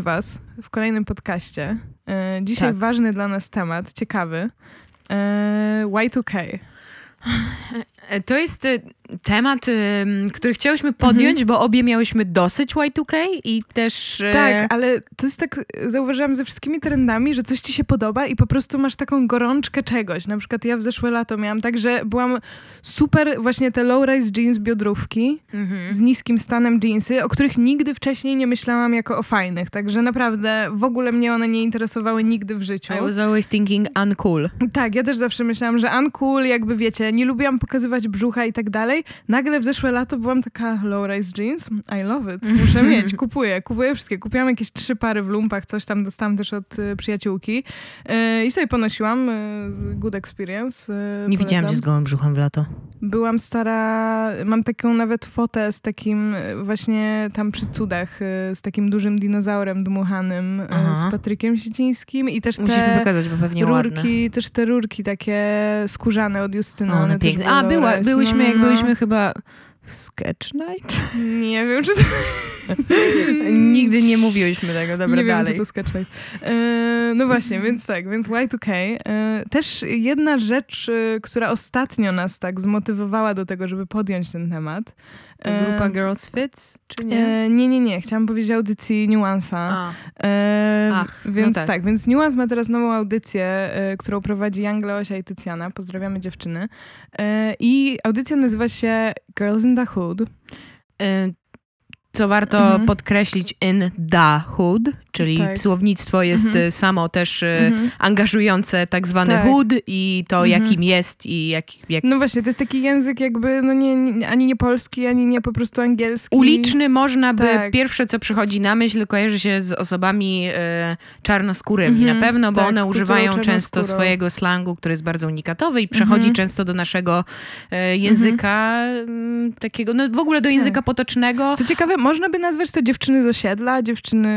Witamy Was w kolejnym podcaście. E, dzisiaj Tak. ważny dla nas temat, ciekawy. E, Y2K. E, To jest e, temat, em, który chciałyśmy podjąć, bo obie miałyśmy dosyć Y2K i też... e, Tak, ale to jest tak, zauważyłam ze wszystkimi trendami, że coś ci się podoba i po prostu masz taką gorączkę czegoś. Na przykład ja w zeszłe lato miałam tak, że byłam super właśnie te low-rise jeans biodrówki Mhm. z niskim stanem jeansy, o których nigdy wcześniej nie myślałam jako o fajnych. Także naprawdę w ogóle mnie one nie interesowały nigdy w życiu. I was always thinking uncool. Tak, ja też zawsze myślałam, że uncool, jakby wiecie, nie lubiłam pokazywać brzucha i tak dalej. Nagle w zeszłe lato byłam taka low-rise jeans. I love it. Muszę mieć, kupuję, kupuję wszystkie. Kupiłam jakieś trzy pary w lumpach, coś tam dostałam też od y, przyjaciółki. Y, I sobie ponosiłam. Y, good experience. y, Nie widziałam cię z gołym brzuchem w lato. Byłam stara, mam taką nawet fotę z takim y, właśnie tam przy cudach, y, z takim dużym dinozaurem dmuchanym, Aha. z Patrykiem Sicińskim i też Musisz te pokazać, bo pewnie ładne. rurki, też te rurki takie skórzane od Justyny. O, one też piękne. były A, była, byłyśmy, No, jak no. byłyśmy chyba w Sketch Night? Nie wiem, czy to... Nigdy tego, dobra, nie wiem, dalej. co to Sketchlight. E, no właśnie, więc tak, więc Y2K. E, też jedna rzecz, e, która ostatnio nas tak zmotywowała do tego, żeby podjąć ten temat. E, grupa Girls Fits, czy nie? E, nie, nie, nie. Chciałam powiedzieć audycji Nuansa. E, Ach, no więc tak. tak. więc Nuance ma teraz nową audycję, którą prowadzi Jan Leosia i Tycjana. Pozdrawiamy dziewczyny. I audycja nazywa się Girls in the Hood. Co warto Mhm. podkreślić, in the hood, czyli Tak. słownictwo jest Mhm. y, samo też y, Mhm. angażujące tak zwany Tak. hood i to, Mhm. jakim jest i jak, jak No właśnie, to jest taki język jakby no nie, nie, ani nie polski, ani nie po prostu angielski. uliczny można by, Tak. pierwsze co przychodzi na myśl, kojarzy się z osobami e, czarnoskórymi Mhm, na pewno, bo tak, one używają często swojego slangu, który jest bardzo unikatowy i przechodzi Mhm. często do naszego e, języka mm, takiego, no w ogóle do języka Tak. potocznego. Co ciekawe, można by nazwać to dziewczyny z osiedla, dziewczyny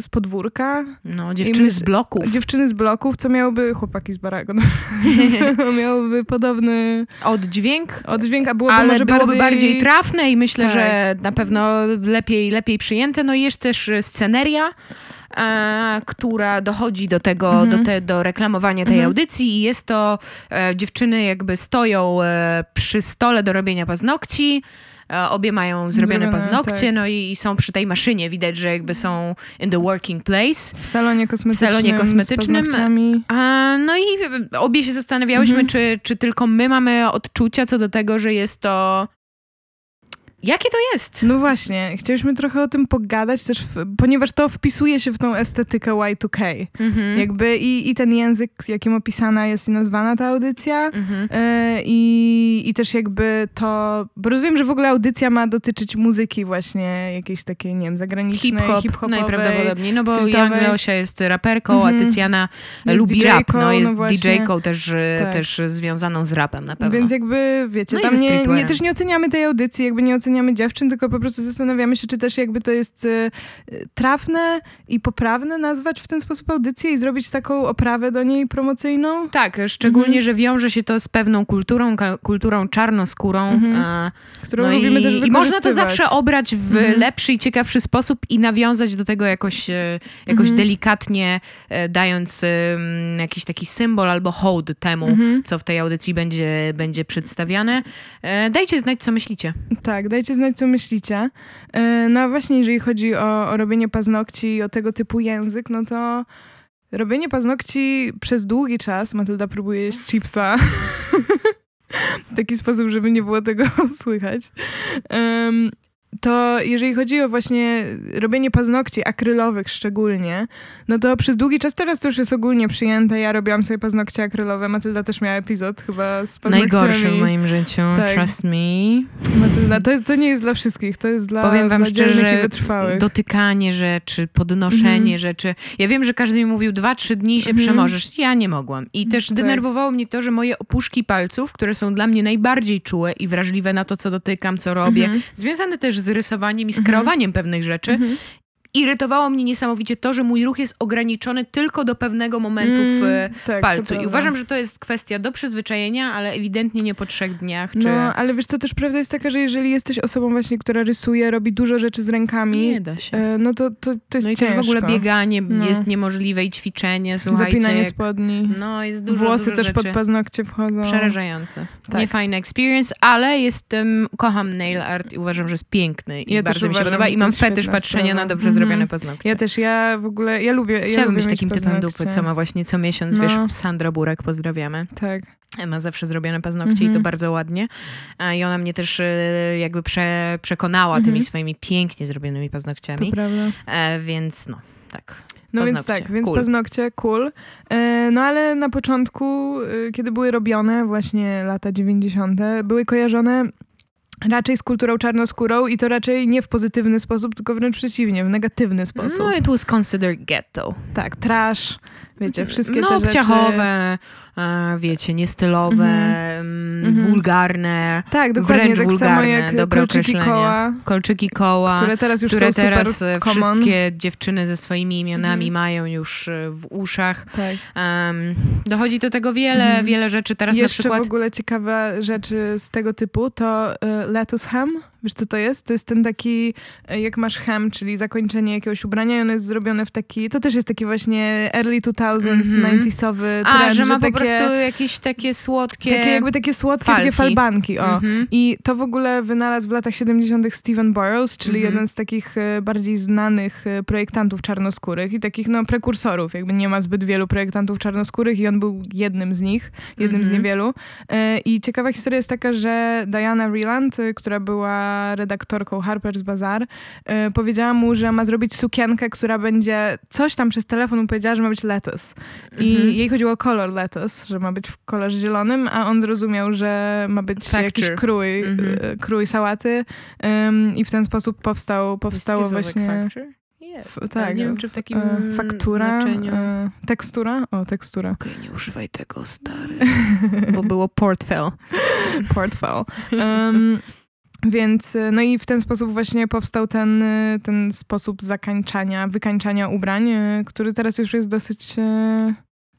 z podwórka, No, dziewczyny z bloków. dziewczyny z bloków, co miałoby, chłopaki z baraku, no, miałoby podobny Oddźwięk, oddźwięk, a byłoby ale może byłoby bardziej... bardziej... trafne i myślę, Tak. że na pewno lepiej, lepiej przyjęte. No i jest też sceneria, e, która dochodzi do tego, Mhm. do, te, do reklamowania tej Mhm. audycji i jest to, e, dziewczyny jakby stoją e, przy stole do robienia paznokci, e, Obie mają zrobione Zrobione, paznokcie, tak. no i, i są przy tej maszynie. Widać, że jakby są in the working place. W salonie kosmetycznym, salonie kosmetycznym. A, no i obie się zastanawiałyśmy, Mhm. czy, czy tylko my mamy odczucia co do tego, że jest to. Jakie to jest? No właśnie, chcieliśmy trochę o tym pogadać też, w, ponieważ to wpisuje się w tą estetykę Y2K. Mhm. Jakby i, i ten język, jakim opisana jest i nazwana ta audycja, Mhm. e, i, i też jakby to, bo rozumiem, że w ogóle audycja ma dotyczyć muzyki właśnie jakiejś takiej, nie wiem, zagranicznej, Hip-hop hip-hopowej. najprawdopodobniej, no bo. Jan Leosia jest raperką, Mhm. a Tycjana Jest lubi rap, no jest no. DJ-ką też, e, Tak. też związaną z rapem na pewno. Więc jakby, wiecie, No tam nie, nie, też nie oceniamy tej audycji, jakby nie oceniamy dziewczyn, tylko po prostu zastanawiamy się, czy też jakby to jest e, trafne i poprawne nazwać w ten sposób audycję i zrobić taką oprawę do niej promocyjną. Tak, szczególnie, Mhm. że wiąże się to z pewną kulturą, kulturą czarnoskórą. Mhm. e, Którą no lubimy i, też I można to zawsze obrać w Mhm. lepszy i ciekawszy sposób i nawiązać do tego jakoś, e, jakoś Mhm. delikatnie, e, dając jakiś taki symbol albo hołd temu, Mhm. co w tej audycji będzie, będzie przedstawiane. Dajcie znać, co myślicie. Tak, dajcie znać, co myślicie. E, No a właśnie, jeżeli chodzi o, o robienie paznokci i o tego typu język, no to robienie paznokci przez długi czas, Matylda próbuje jeść chipsa w taki sposób, żeby nie było tego słychać. To jeżeli chodzi o właśnie robienie paznokci akrylowych szczególnie, no to przez długi czas, teraz to już jest ogólnie przyjęte, ja robiłam sobie paznokcie akrylowe, Matylda też miała epizod chyba z paznokciami. Najgorszy w moim życiu, Tak. trust me. Matylda, to, jest, to nie jest dla wszystkich, to jest dla, Powiem wam dla szczerze, dotykanie rzeczy, podnoszenie Mhm. rzeczy. Ja wiem, że każdy mi mówił, dwa, trzy dni się Mhm. przemożesz. Ja nie mogłam. I też Tak. denerwowało mnie to, że moje opuszki palców, które są dla mnie najbardziej czułe i wrażliwe na to, co dotykam, co robię, Mhm. związane też z rysowaniem i z Mhm. kreowaniem pewnych rzeczy, Mhm. Irytowało mnie niesamowicie to, że mój ruch jest ograniczony tylko do pewnego momentu w Mm, tak, palcu. I uważam, że to jest kwestia do przyzwyczajenia, ale ewidentnie nie po trzech dniach. Czy... No, ale wiesz co, też prawda jest taka, że jeżeli jesteś osobą właśnie, która rysuje, robi dużo rzeczy z rękami, nie da się. e, no to, to, to jest No i ciężko. też w ogóle bieganie No. jest niemożliwe i ćwiczenie, słuchajcie. Zapinanie jak- spodni. No, jest dużo, Włosy dużo też rzeczy. pod paznokcie wchodzą. Przerażające. Tak. Niefajny experience, ale jestem, kocham nail art i uważam, że jest piękny i Ja też bardzo mi się podoba i mam fetysz patrzenia sprawa. na dobrze Mhm. Zrobione paznokcie. Ja też, ja w ogóle, ja lubię ja Chciałabym lubię być takim typem paznokcie. dupy, co ma właśnie co miesiąc, No. wiesz, Sandra Burek, pozdrawiamy. Tak. Ma zawsze zrobione paznokcie i Mhm. to bardzo ładnie. I ona mnie też e, jakby prze, przekonała Mhm. tymi swoimi pięknie zrobionymi To paznokciami. prawda. E, więc no, tak. No więc Paznokcie, tak, więc cool. paznokcie, cool. E, no ale na początku, e, kiedy były robione, właśnie lata 90., były kojarzone raczej z kulturą czarnoskórą i to raczej nie w pozytywny sposób, tylko wręcz przeciwnie, w negatywny sposób. No it was considered ghetto. Tak, trash, wiecie, wszystkie no, te rzeczy. obciachowe, e, wiecie, niestylowe, Mhm. mm, Mhm. wulgarne, Tak, dokładnie, wręcz tak samo wulgarne, jak dobre kolczyki koła, kolczyki koła, które teraz już które są teraz super e, common. wszystkie dziewczyny ze swoimi imionami Mhm. mają już e, w uszach. Tak. Em, dochodzi do tego wiele, Mhm. wiele rzeczy. Teraz Jeszcze na przykład... w ogóle ciekawe rzeczy z tego typu to y, lettuce hem. Wiesz co to jest? To jest ten taki, y, jak masz hem, czyli zakończenie jakiegoś ubrania i ono jest zrobione w taki, to też jest taki właśnie early 2000s, Mhm. 90sowy A, trend, że ma po takie, prostu jakieś takie słodkie... takie jakby takie słodkie, takie falki. falbanki, o. Mhm. I to w ogóle wynalazł w latach 70. Steven Burrows, czyli Mhm. jeden z takich e, bardziej znanych e, projektantów czarnoskórych i takich no prekursorów. Jakby nie ma zbyt wielu projektantów czarnoskórych i on był jednym z nich, jednym z Mhm. niewielu. E, I ciekawa historia jest taka, że Diana Vreeland, e, która była redaktorką Harper's Bazaar, e, powiedziała mu, że ma zrobić sukienkę, która będzie coś tam przez telefon mu powiedziała, że ma być lettuce. I Mhm. jej chodziło o kolor lettuce, że ma być w kolorze zielonym, a on zrozumiał, że ma być Facture. jakiś krój, Mhm. e, krój sałaty Ym, i w ten sposób powstał, powstało właśnie? Jest. Tak, nie wiem, czy w takim e, faktura, znaczeniu... e, tekstura, o tekstura, Okej, nie używaj tego, stary. Bo było portfel. portfolio. Ym, więc, e, no i w ten sposób właśnie powstał ten, e, ten sposób zakańczania, wykańczania ubrań, e, który teraz już jest dosyć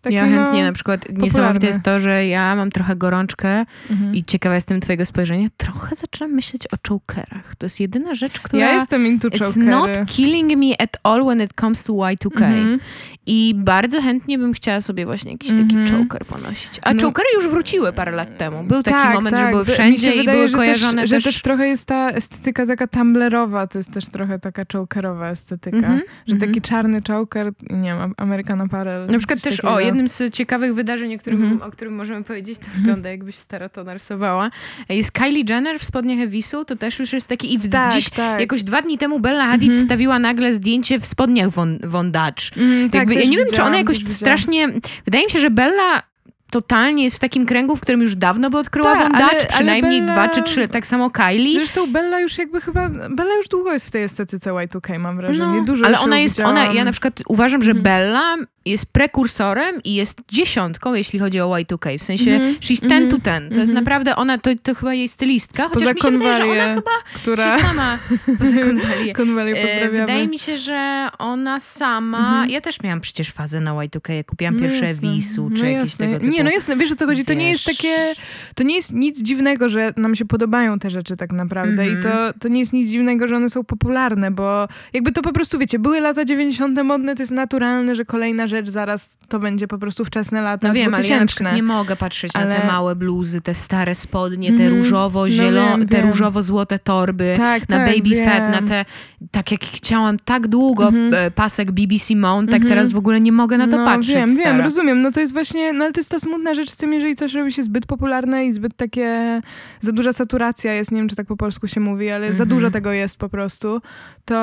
ja chętnie no, na przykład, niesamowite jest to, że ja mam trochę gorączkę mhm. i ciekawa jestem twojego spojrzenia. Trochę zaczynam myśleć o chokerach. To jest jedyna rzecz, która... Ja jestem into It's chokery. not killing me at all when it comes to Y2K. Mhm. I bardzo chętnie bym chciała sobie właśnie jakiś taki Mhm. choker ponosić. A No. chokery już wróciły parę lat temu. Był taki tak, moment, tak. że były wszędzie i wydaje, były że kojarzone też, też... Że też trochę jest ta estetyka taka tumblerowa, to jest też trochę taka chokerowa estetyka. Mhm, Że mhm. taki czarny choker, nie wiem, American Apparel. Na przykład też, o, jednym z ciekawych wydarzeń, o którym, Mhm. o którym możemy powiedzieć, to wygląda jakbyś stara to narysowała. Jest Kylie Jenner w spodniach Evisu, to też już jest taki... I w, Tak, dziś, tak. jakoś dwa dni temu Bella Hadid Mhm. wstawiła nagle zdjęcie w spodniach Von Dutch. Mm, tak, ja nie wiem, czy ona jakoś strasznie... Wydaje mi się, że Bella totalnie jest w takim kręgu, w którym już dawno by odkryła Tak, Von ale- Dutch, ale przynajmniej Bella- dwa czy trzy, tak samo Kylie. Zresztą Bella już jakby chyba, Bella już długo jest w tej estetyce Y2K, mam wrażenie. Dużo ale ona jest, widziałam. ona, ja na przykład uważam, że Mhm. Bella jest prekursorem i jest dziesiątką, jeśli chodzi o Y2K. W sensie Mhm. she's ten Mhm. to ten. To jest Mhm. naprawdę ona, to, to chyba jej stylistka, chociaż Poza mi się wydaje, że ona chyba która... się sama poza Convalię. Konwalię E, pozdrawiamy. Wydaje mi się, że ona sama. Mhm. Ja też miałam przecież fazę na Y2K. Ja kupiłam No pierwsze jasne. Wisu, No czy jakieś jasne. tego typu. Nie, no jasne, wiesz o co chodzi, to nie jest Wiesz. takie, to nie jest nic dziwnego, że nam się podobają te rzeczy tak naprawdę Mhm. i to, to nie jest nic dziwnego, że one są popularne, bo jakby to po prostu, wiecie, były lata 90. modne, to jest naturalne, że kolejna rzecz zaraz to będzie po prostu wczesne lata No wiem, ale ja na 2000. przykład nie mogę patrzeć na te Ale- małe bluzy, te stare spodnie, te Mhm. różowo-zielone, No te różowo-złote torby. tak, na tak, baby wiem. fat, na te, tak jak chciałam tak długo Mhm. e, pasek BBC Mount, tak Mhm. teraz w ogóle nie mogę na to no, patrzeć. Wiem, stara. wiem, rozumiem. No to jest właśnie, no ale to jest ta smutna rzecz z tym, jeżeli coś robi się zbyt popularne i zbyt takie, za duża saturacja jest, nie wiem, czy tak po polsku się mówi, ale za Mhm. dużo tego jest po prostu, to,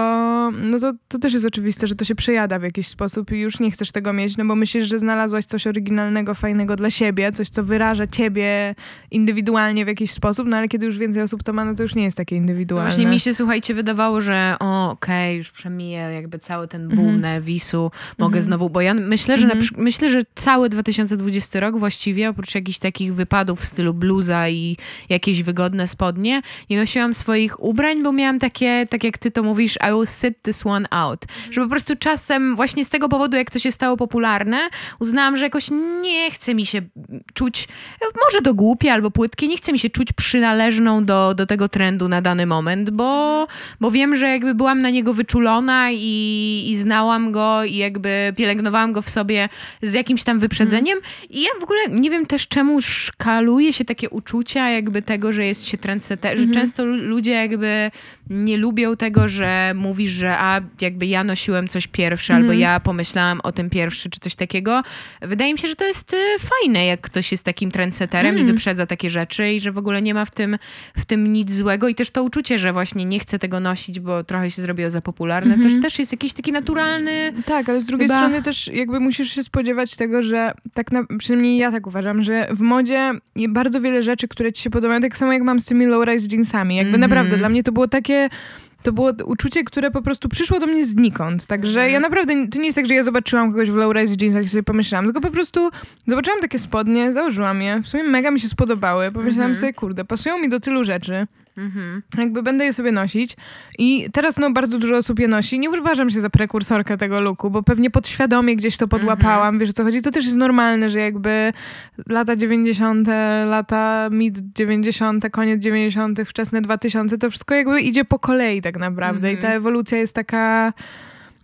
no to, to też jest oczywiste, że to się przejada w jakiś sposób i już nie chcesz tego tego mieć, no bo myślisz, że znalazłaś coś oryginalnego, fajnego dla siebie, coś, co wyraża ciebie indywidualnie w jakiś sposób, no ale kiedy już więcej osób to ma, no to już nie jest takie indywidualne. Właśnie mi się, słuchajcie, wydawało, że o, okej, już przemije jakby cały ten boom Mhm. na Wisu, mogę Mhm. znowu, bo ja myślę, że Mhm. przy- myślę, że cały 2020 rok właściwie, oprócz jakichś takich wypadów w stylu bluza i jakieś wygodne spodnie, nie nosiłam swoich ubrań, bo miałam takie, tak jak ty to mówisz, I will sit this one out. Że po prostu czasem właśnie z tego powodu, jak to się stało popularne, uznałam, że jakoś nie chce mi się czuć, może to głupie albo płytkie, nie chce mi się czuć przynależną do, do tego trendu na dany moment, bo, bo wiem, że jakby byłam na niego wyczulona i, i znałam go i jakby pielęgnowałam go w sobie z jakimś tam wyprzedzeniem. I ja w ogóle nie wiem też czemu szkaluje się takie uczucia jakby tego, że jest się trendsetter, że często lu- ludzie jakby nie lubią tego, że mówisz, że a jakby ja nosiłem coś pierwsze albo ja pomyślałam o tym pierwszy czy coś takiego. Wydaje mi się, że to jest y, fajne, jak ktoś jest takim trendsetterem i wyprzedza takie rzeczy i że w ogóle nie ma w tym, w tym nic złego i też to uczucie, że właśnie nie chcę tego nosić, bo trochę się zrobiło za popularne, też, też jest jakiś taki naturalny... Tak, ale z drugiej Chyba- strony też jakby musisz się spodziewać tego, że tak na, przynajmniej ja tak uważam, że w modzie bardzo wiele rzeczy, które ci się podobają, tak samo jak mam z tymi low-rise jeansami. Jakby Mhm. naprawdę dla mnie to było takie to było uczucie, które po prostu przyszło do mnie znikąd. Także Mhm. ja naprawdę, to nie jest tak, że ja zobaczyłam kogoś w low-rise jeansach i sobie pomyślałam, tylko po prostu zobaczyłam takie spodnie, założyłam je, w sumie mega mi się spodobały. Pomyślałam Mhm. sobie, kurde, pasują mi do tylu rzeczy Mhm. jakby będę je sobie nosić i teraz no bardzo dużo osób je nosi. Nie uważam się za prekursorkę tego looku, bo pewnie podświadomie gdzieś to podłapałam, wiesz o co chodzi. To też jest normalne, że jakby lata 90., lata mid 90., koniec 90., wczesne 2000, to wszystko jakby idzie po kolei tak naprawdę i ta Mhm. ewolucja jest taka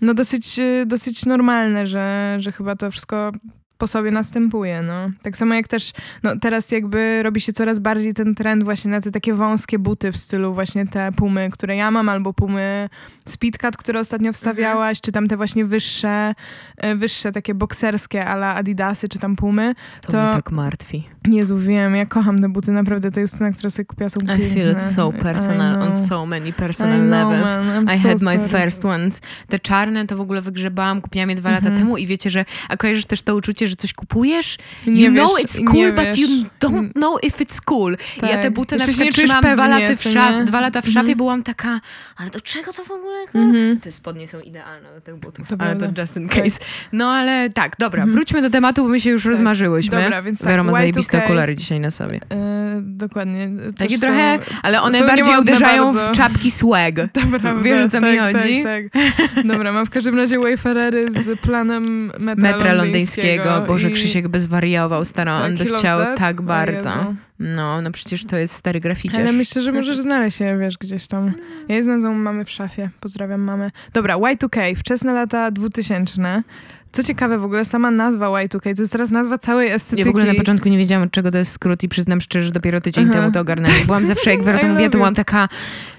no dosyć, dosyć normalne, że, że chyba to wszystko po sobie następuje, no. Tak samo jak też, no teraz jakby robi się coraz bardziej ten trend właśnie na te takie wąskie buty w stylu właśnie te pumy, które ja mam, albo pumy Speedcat, które ostatnio wstawiałaś, czy tam te właśnie wyższe, e, wyższe takie bokserskie ala Adidasy, czy tam pumy. To, To- mnie tak martwi. Jezu, wiem, ja kocham te buty, naprawdę, to jest na które sobie kupiła, są I piękne. feel it so I personal on so many I personal know, levels. man, I so had my sorry. first ones. Te czarne to w ogóle wygrzebałam, kupiłam je dwa lata Mhm. temu i wiecie, że a kojarzysz też to uczucie, że coś kupujesz? Nie you know wiesz, it's cool, but wiesz. you don't know if it's cool. I ja Tak. te buty na Jeszcze się przykład trzymałam dwa, lata w szaf, dwa lata w szafie, Mhm. byłam taka, ale do czego to w ogóle? Mhm. Te spodnie są idealne do tych butów, To ale to prawda. just in Tak. case. No ale tak, dobra, Mhm. wróćmy do tematu, bo my się już rozmarzyłyśmy. Dobra, więc tak, Y2K. zajebiste okulary dzisiaj na sobie. E, dokładnie. Takie Też trochę, są- ale one są bardziej uderzają bardzo. w czapki swag. Prawda, Wiesz, o co mi tak, chodzi? Tak, tak. Dobra, mam w każdym razie Wayfarery z planem metra, metra londyńskiego. Boże, i- Krzysiek by zwariował, stara, tak, on by chciał tak bardzo. No, no przecież to jest stary graficiarz. Ale myślę, że możesz znaleźć je, wiesz, gdzieś tam. Ja je znalazłam mamy w szafie. Pozdrawiam mamę. Dobra, Y2K, wczesne lata 2000. Co ciekawe, w ogóle sama nazwa Y2K, to jest teraz nazwa całej estetyki. Ja w ogóle na początku nie wiedziałam, od czego to jest skrót i przyznam szczerze, że dopiero tydzień Aha. temu to ogarnęłam. Byłam zawsze, jak Wera to mówiła, to byłam taka,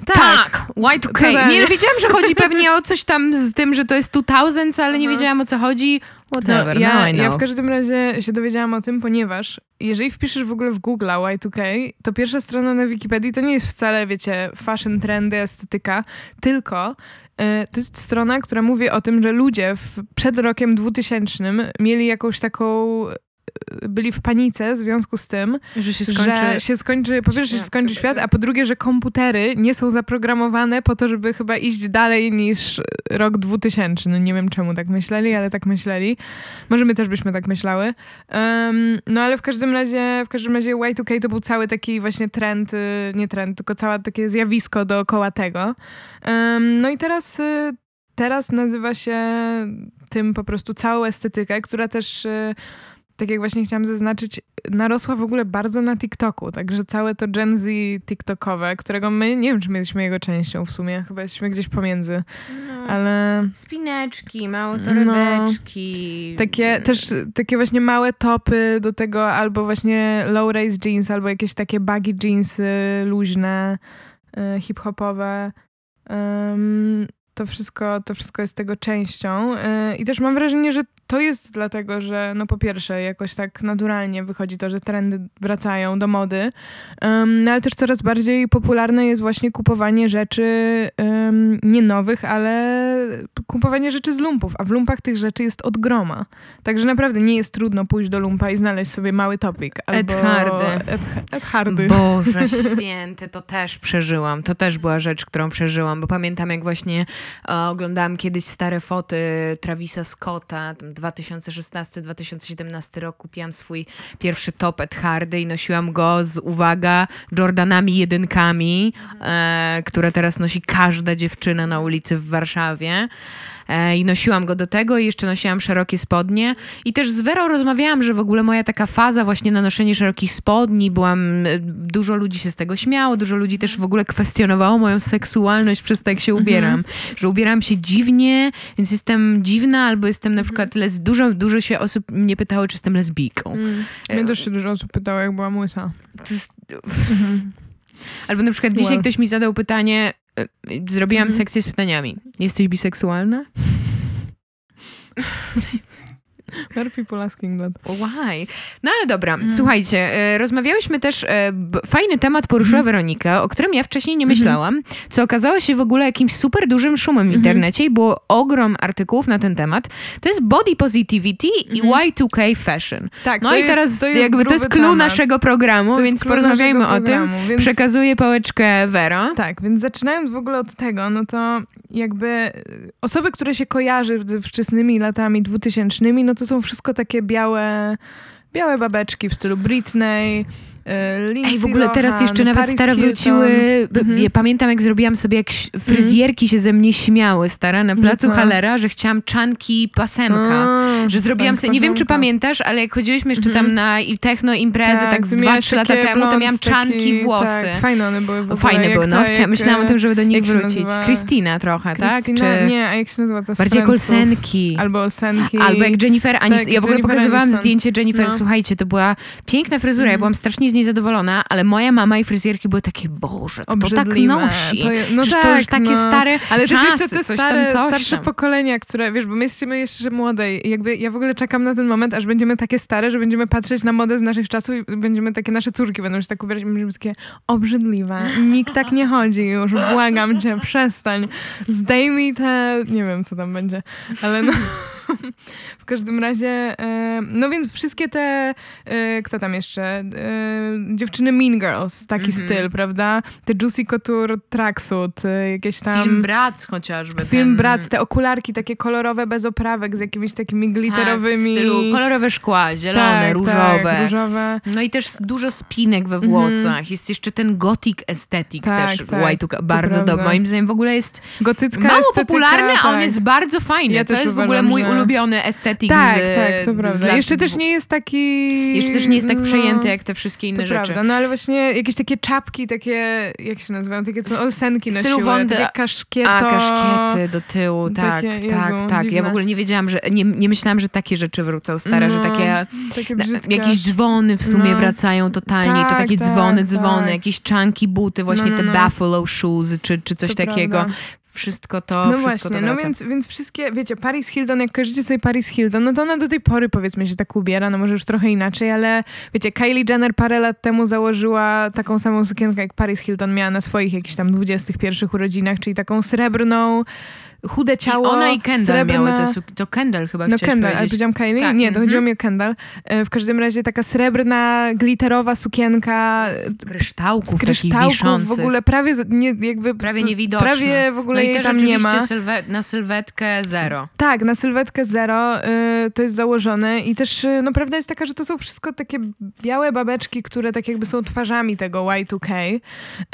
Tak. tak, Y2K. Totalnie. Nie wiedziałam, że chodzi pewnie o coś tam z tym, że to jest 2000, ale nie wiedziałam o co chodzi. Whatever, No, ja, know. ja w każdym razie się dowiedziałam o tym, ponieważ jeżeli wpiszesz w ogóle w Google Y2K, to pierwsza strona na Wikipedii to nie jest wcale, wiecie, fashion, trendy, estetyka, tylko to jest strona, która mówi o tym, że ludzie w, przed rokiem 2000 mieli jakąś taką e, byli w panice w związku z tym, że się skończy... że się skończy, po pierwsze, że się skończy świat, a po drugie, że komputery nie są zaprogramowane po to, żeby chyba iść dalej niż rok 2000. No nie wiem, czemu tak myśleli, ale tak myśleli. Może my też byśmy tak myślały. Em, no ale w każdym razie, w każdym razie Y2K to był cały taki właśnie trend, y, nie trend, tylko całe takie zjawisko dookoła tego. Em, no i teraz, y, teraz nazywa się tym po prostu całą estetykę, która też y, tak jak właśnie chciałam zaznaczyć, narosła w ogóle bardzo na TikToku, także całe to Gen Z TikTokowe, którego my, nie wiem, czy my jesteśmy jego częścią w sumie, chyba jesteśmy gdzieś pomiędzy, No. ale Spineczki, małe No. torebeczki. takie też takie właśnie małe topy do tego, albo właśnie low-rise jeans, albo jakieś takie baggy jeansy luźne, y, hip-hopowe. Ym, to wszystko, to wszystko jest tego częścią. Y, I też mam wrażenie, że to jest dlatego, że no po pierwsze jakoś tak naturalnie wychodzi to, że trendy wracają do mody, no ale też coraz bardziej popularne jest właśnie kupowanie rzeczy ym, nie nowych, ale kupowanie rzeczy z lumpów, a w lumpach tych rzeczy jest od groma. Także naprawdę nie jest trudno pójść do lumpa i znaleźć sobie mały topik. Albo Ed Hardy. Ed, Ed Hardy. Boże święty, to też przeżyłam. To też była rzecz, którą przeżyłam, bo pamiętam jak właśnie e, oglądałam kiedyś stare foty Travisa Scotta, tam 2016-2017 rok kupiłam swój pierwszy top Ed Hardy i nosiłam go z, uwaga, Jordanami jedynkami, e, które teraz nosi każda dziewczyna na ulicy w Warszawie. E, I nosiłam go do tego i jeszcze nosiłam szerokie spodnie. I też z Werą rozmawiałam, że w ogóle moja taka faza właśnie na noszenie szerokich spodni, byłam, e, dużo ludzi się z tego śmiało, dużo ludzi też w ogóle kwestionowało moją seksualność przez to, jak się ubieram. Że ubieram się dziwnie, więc jestem dziwna, albo jestem na przykład, les, dużo, dużo się osób mnie pytało, czy jestem lesbijką. Mm. Mnie też się dużo osób pytało, jak byłam łysa. To jest... Albo na przykład dzisiaj Well. ktoś mi zadał pytanie, zrobiłam Mhm. sekcję z pytaniami. Jesteś biseksualna? Why are people asking that? Why? No ale dobra, Mm. słuchajcie, e, rozmawiałyśmy też, e, fajny temat poruszyła Mhm. Weronika, o którym ja wcześniej nie myślałam, co okazało się w ogóle jakimś super dużym szumem Mhm. w internecie i było ogrom artykułów na ten temat. To jest body positivity i Y2K fashion. Tak, No Mhm. to i jest, teraz to jest jakby to jest clue naszego programu, więc porozmawiajmy o tym. Więc... Przekazuję pałeczkę Wero. Tak, więc zaczynając w ogóle od tego, no to jakby y, osoby, które się kojarzy ze wczesnymi latami dwutysięcznymi, no to są wszystko takie białe, białe babeczki w stylu Britney, Lindsay Ej, w ogóle teraz Lohan, jeszcze nawet Paris stare Hilton. wróciły. Mhm. ja Pamiętam, jak zrobiłam sobie, jak ś- fryzjerki się ze mnie śmiały, stara, na placu co? Halera, że chciałam czanki pasemka. A, Że zrobiłam tak, sobie, nie wiem czy pamiętasz, ale jak chodziłyśmy jeszcze tam na i- techno imprezy, tak, z ty 2-3 miałaś lata temu, to miałam czanki taki- włosy. Tak, fajne one były w ogóle. Fajne były, no. Chciałam, myślałam o tym, żeby do nich wrócić. Christina trochę, tak? Christina, Czy Nie, a jak się nazywa to z bardziej Friendsów? Olsenki. Albo Olsenki. Albo jak Jennifer Aniston. Tak, ja w ogóle Jennifer pokazywałam Aniston. zdjęcie Jennifer. No. Słuchajcie, to była piękna fryzura. Ja Mhm. byłam strasznie z niej zadowolona, ale moja mama i fryzjerki były takie, Boże, kto tak Obrzydliwe. nosi? To je- no Przecież tak, to już takie no. stare Ale czasy, też jeszcze te stare, tam, starsze tam. pokolenia, które, wiesz, bo my jesteśmy jeszcze młode i jakby ja w ogóle czekam na ten moment, aż będziemy takie stare, że będziemy patrzeć na modę z naszych czasów i będziemy takie, nasze córki będą się tak ubierać i będziemy takie obrzydliwe. Nikt tak nie chodzi już, błagam cię, przestań. Zdejmij te, nie wiem, co tam będzie, ale no... W każdym razie, e, no więc wszystkie te, e, kto tam jeszcze? E, dziewczyny Mean Girls, taki Mhm. styl, prawda? Te Juicy Couture tracksuit, e, jakieś tam... Film Bratz chociażby. Film ten, te okularki takie kolorowe, bez oprawek, z jakimiś takimi glitterowymi... Tak, stylu kolorowe szkła, zielone, Tak, różowe. Tak, różowe. No i też dużo spinek we włosach. Jest jeszcze ten gothic estetyk Tak, też tak, w Y2K. Bardzo dobry. Moim zdaniem w ogóle jest Gotycka mało estetyka, popularny, a on tak. jest bardzo fajny. Ja to jest w ogóle uważam, mój że- ulubiony estetyk Tak, z, tak, prawda. lat Jeszcze też nie jest taki... Jeszcze też nie jest tak no, przejęty jak te wszystkie inne To rzeczy. prawda, no ale właśnie jakieś takie czapki, takie, jak się nazywają, takie co Olsenki W stylu nosiły, Wonder- takie kaszkieto. A, kaszkiety do tyłu, tak, Takie, tak, Jezu, tak. Ja dziwne. w ogóle nie wiedziałam, że, nie, nie myślałam, że takie rzeczy wrócą stare, że No, takie takie na- brzydkie. jakieś dzwony w sumie No. wracają totalnie, to Tak, takie tak, dzwony, dzwony, tak. jakieś czanki, buty, właśnie No, no, te no. buffalo shoes, czy, czy coś To takiego. prawda. Wszystko to, No wszystko właśnie, to no więc, więc wszystkie, wiecie, Paris Hilton, jak kojarzycie sobie Paris Hilton, no to ona do tej pory powiedzmy się tak ubiera, no może już trochę inaczej, ale wiecie, Kylie Jenner parę lat temu założyła taką samą sukienkę, jak Paris Hilton miała na swoich jakichś tam 21 urodzinach, czyli taką srebrną, chude I ciało, ona i Kendall srebrna... miały te. To Kendall chyba No Kendall, ale powiedziałam Kylie? Tak, Nie, to mhm. chodziło mi o Kendall. E, W każdym razie taka srebrna, glitterowa sukienka Z kryształków, z kryształków, w ogóle prawie, nie, jakby... Prawie niewidoczne. Prawie w ogóle no i jej też tam nie ma. Sylwe- na sylwetkę zero. Tak, na sylwetkę zero y, to jest założone i też y, no prawda jest taka, że to są wszystko takie białe babeczki, które tak jakby są twarzami tego Y2K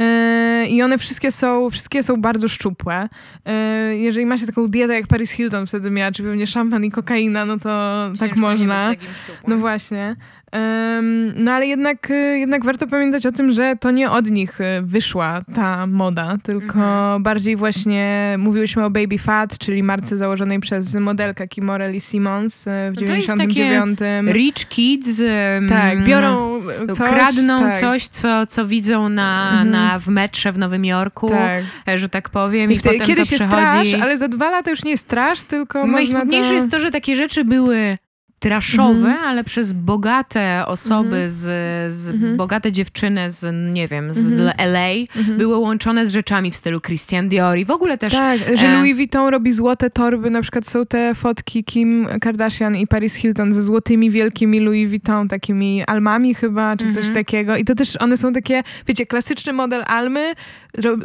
y, i one wszystkie są, wszystkie są bardzo szczupłe. Y, jeżeli macie taką dietę jak Paris Hilton wtedy miała, czy pewnie szampan i kokaina, no to tak Ciężko nie można. No właśnie. No ale jednak, y, jednak warto pamiętać o tym, że to nie od nich y, wyszła ta moda, tylko Mhm. bardziej właśnie mówiłyśmy o Baby Fat, czyli marce założonej przez modelkę Kimora Lee Simmons y, w No to jest takie 99. Rich kids Tak, biorą coś, kradną tak, coś, co, co widzą na, Mhm. na, w metrze w Nowym Jorku, Tak. e, że tak powiem, i, I potem kiedyś to jest przechodzi. trash, ale za dwa lata już nie jest trash, tylko można Najsmutniejsze to... jest to, że takie rzeczy były traszowe, Mhm. ale przez bogate osoby, Mhm. z, z Mhm. bogate dziewczyny z, nie wiem, z. LA, były łączone z rzeczami w stylu Christian Dior i w ogóle też Tak, że e, Louis Vuitton robi złote torby, na przykład są te fotki Kim Kardashian i Paris Hilton ze złotymi, wielkimi Louis Vuitton, takimi almami chyba, czy coś takiego. I to też one są takie, wiecie, klasyczny model almy,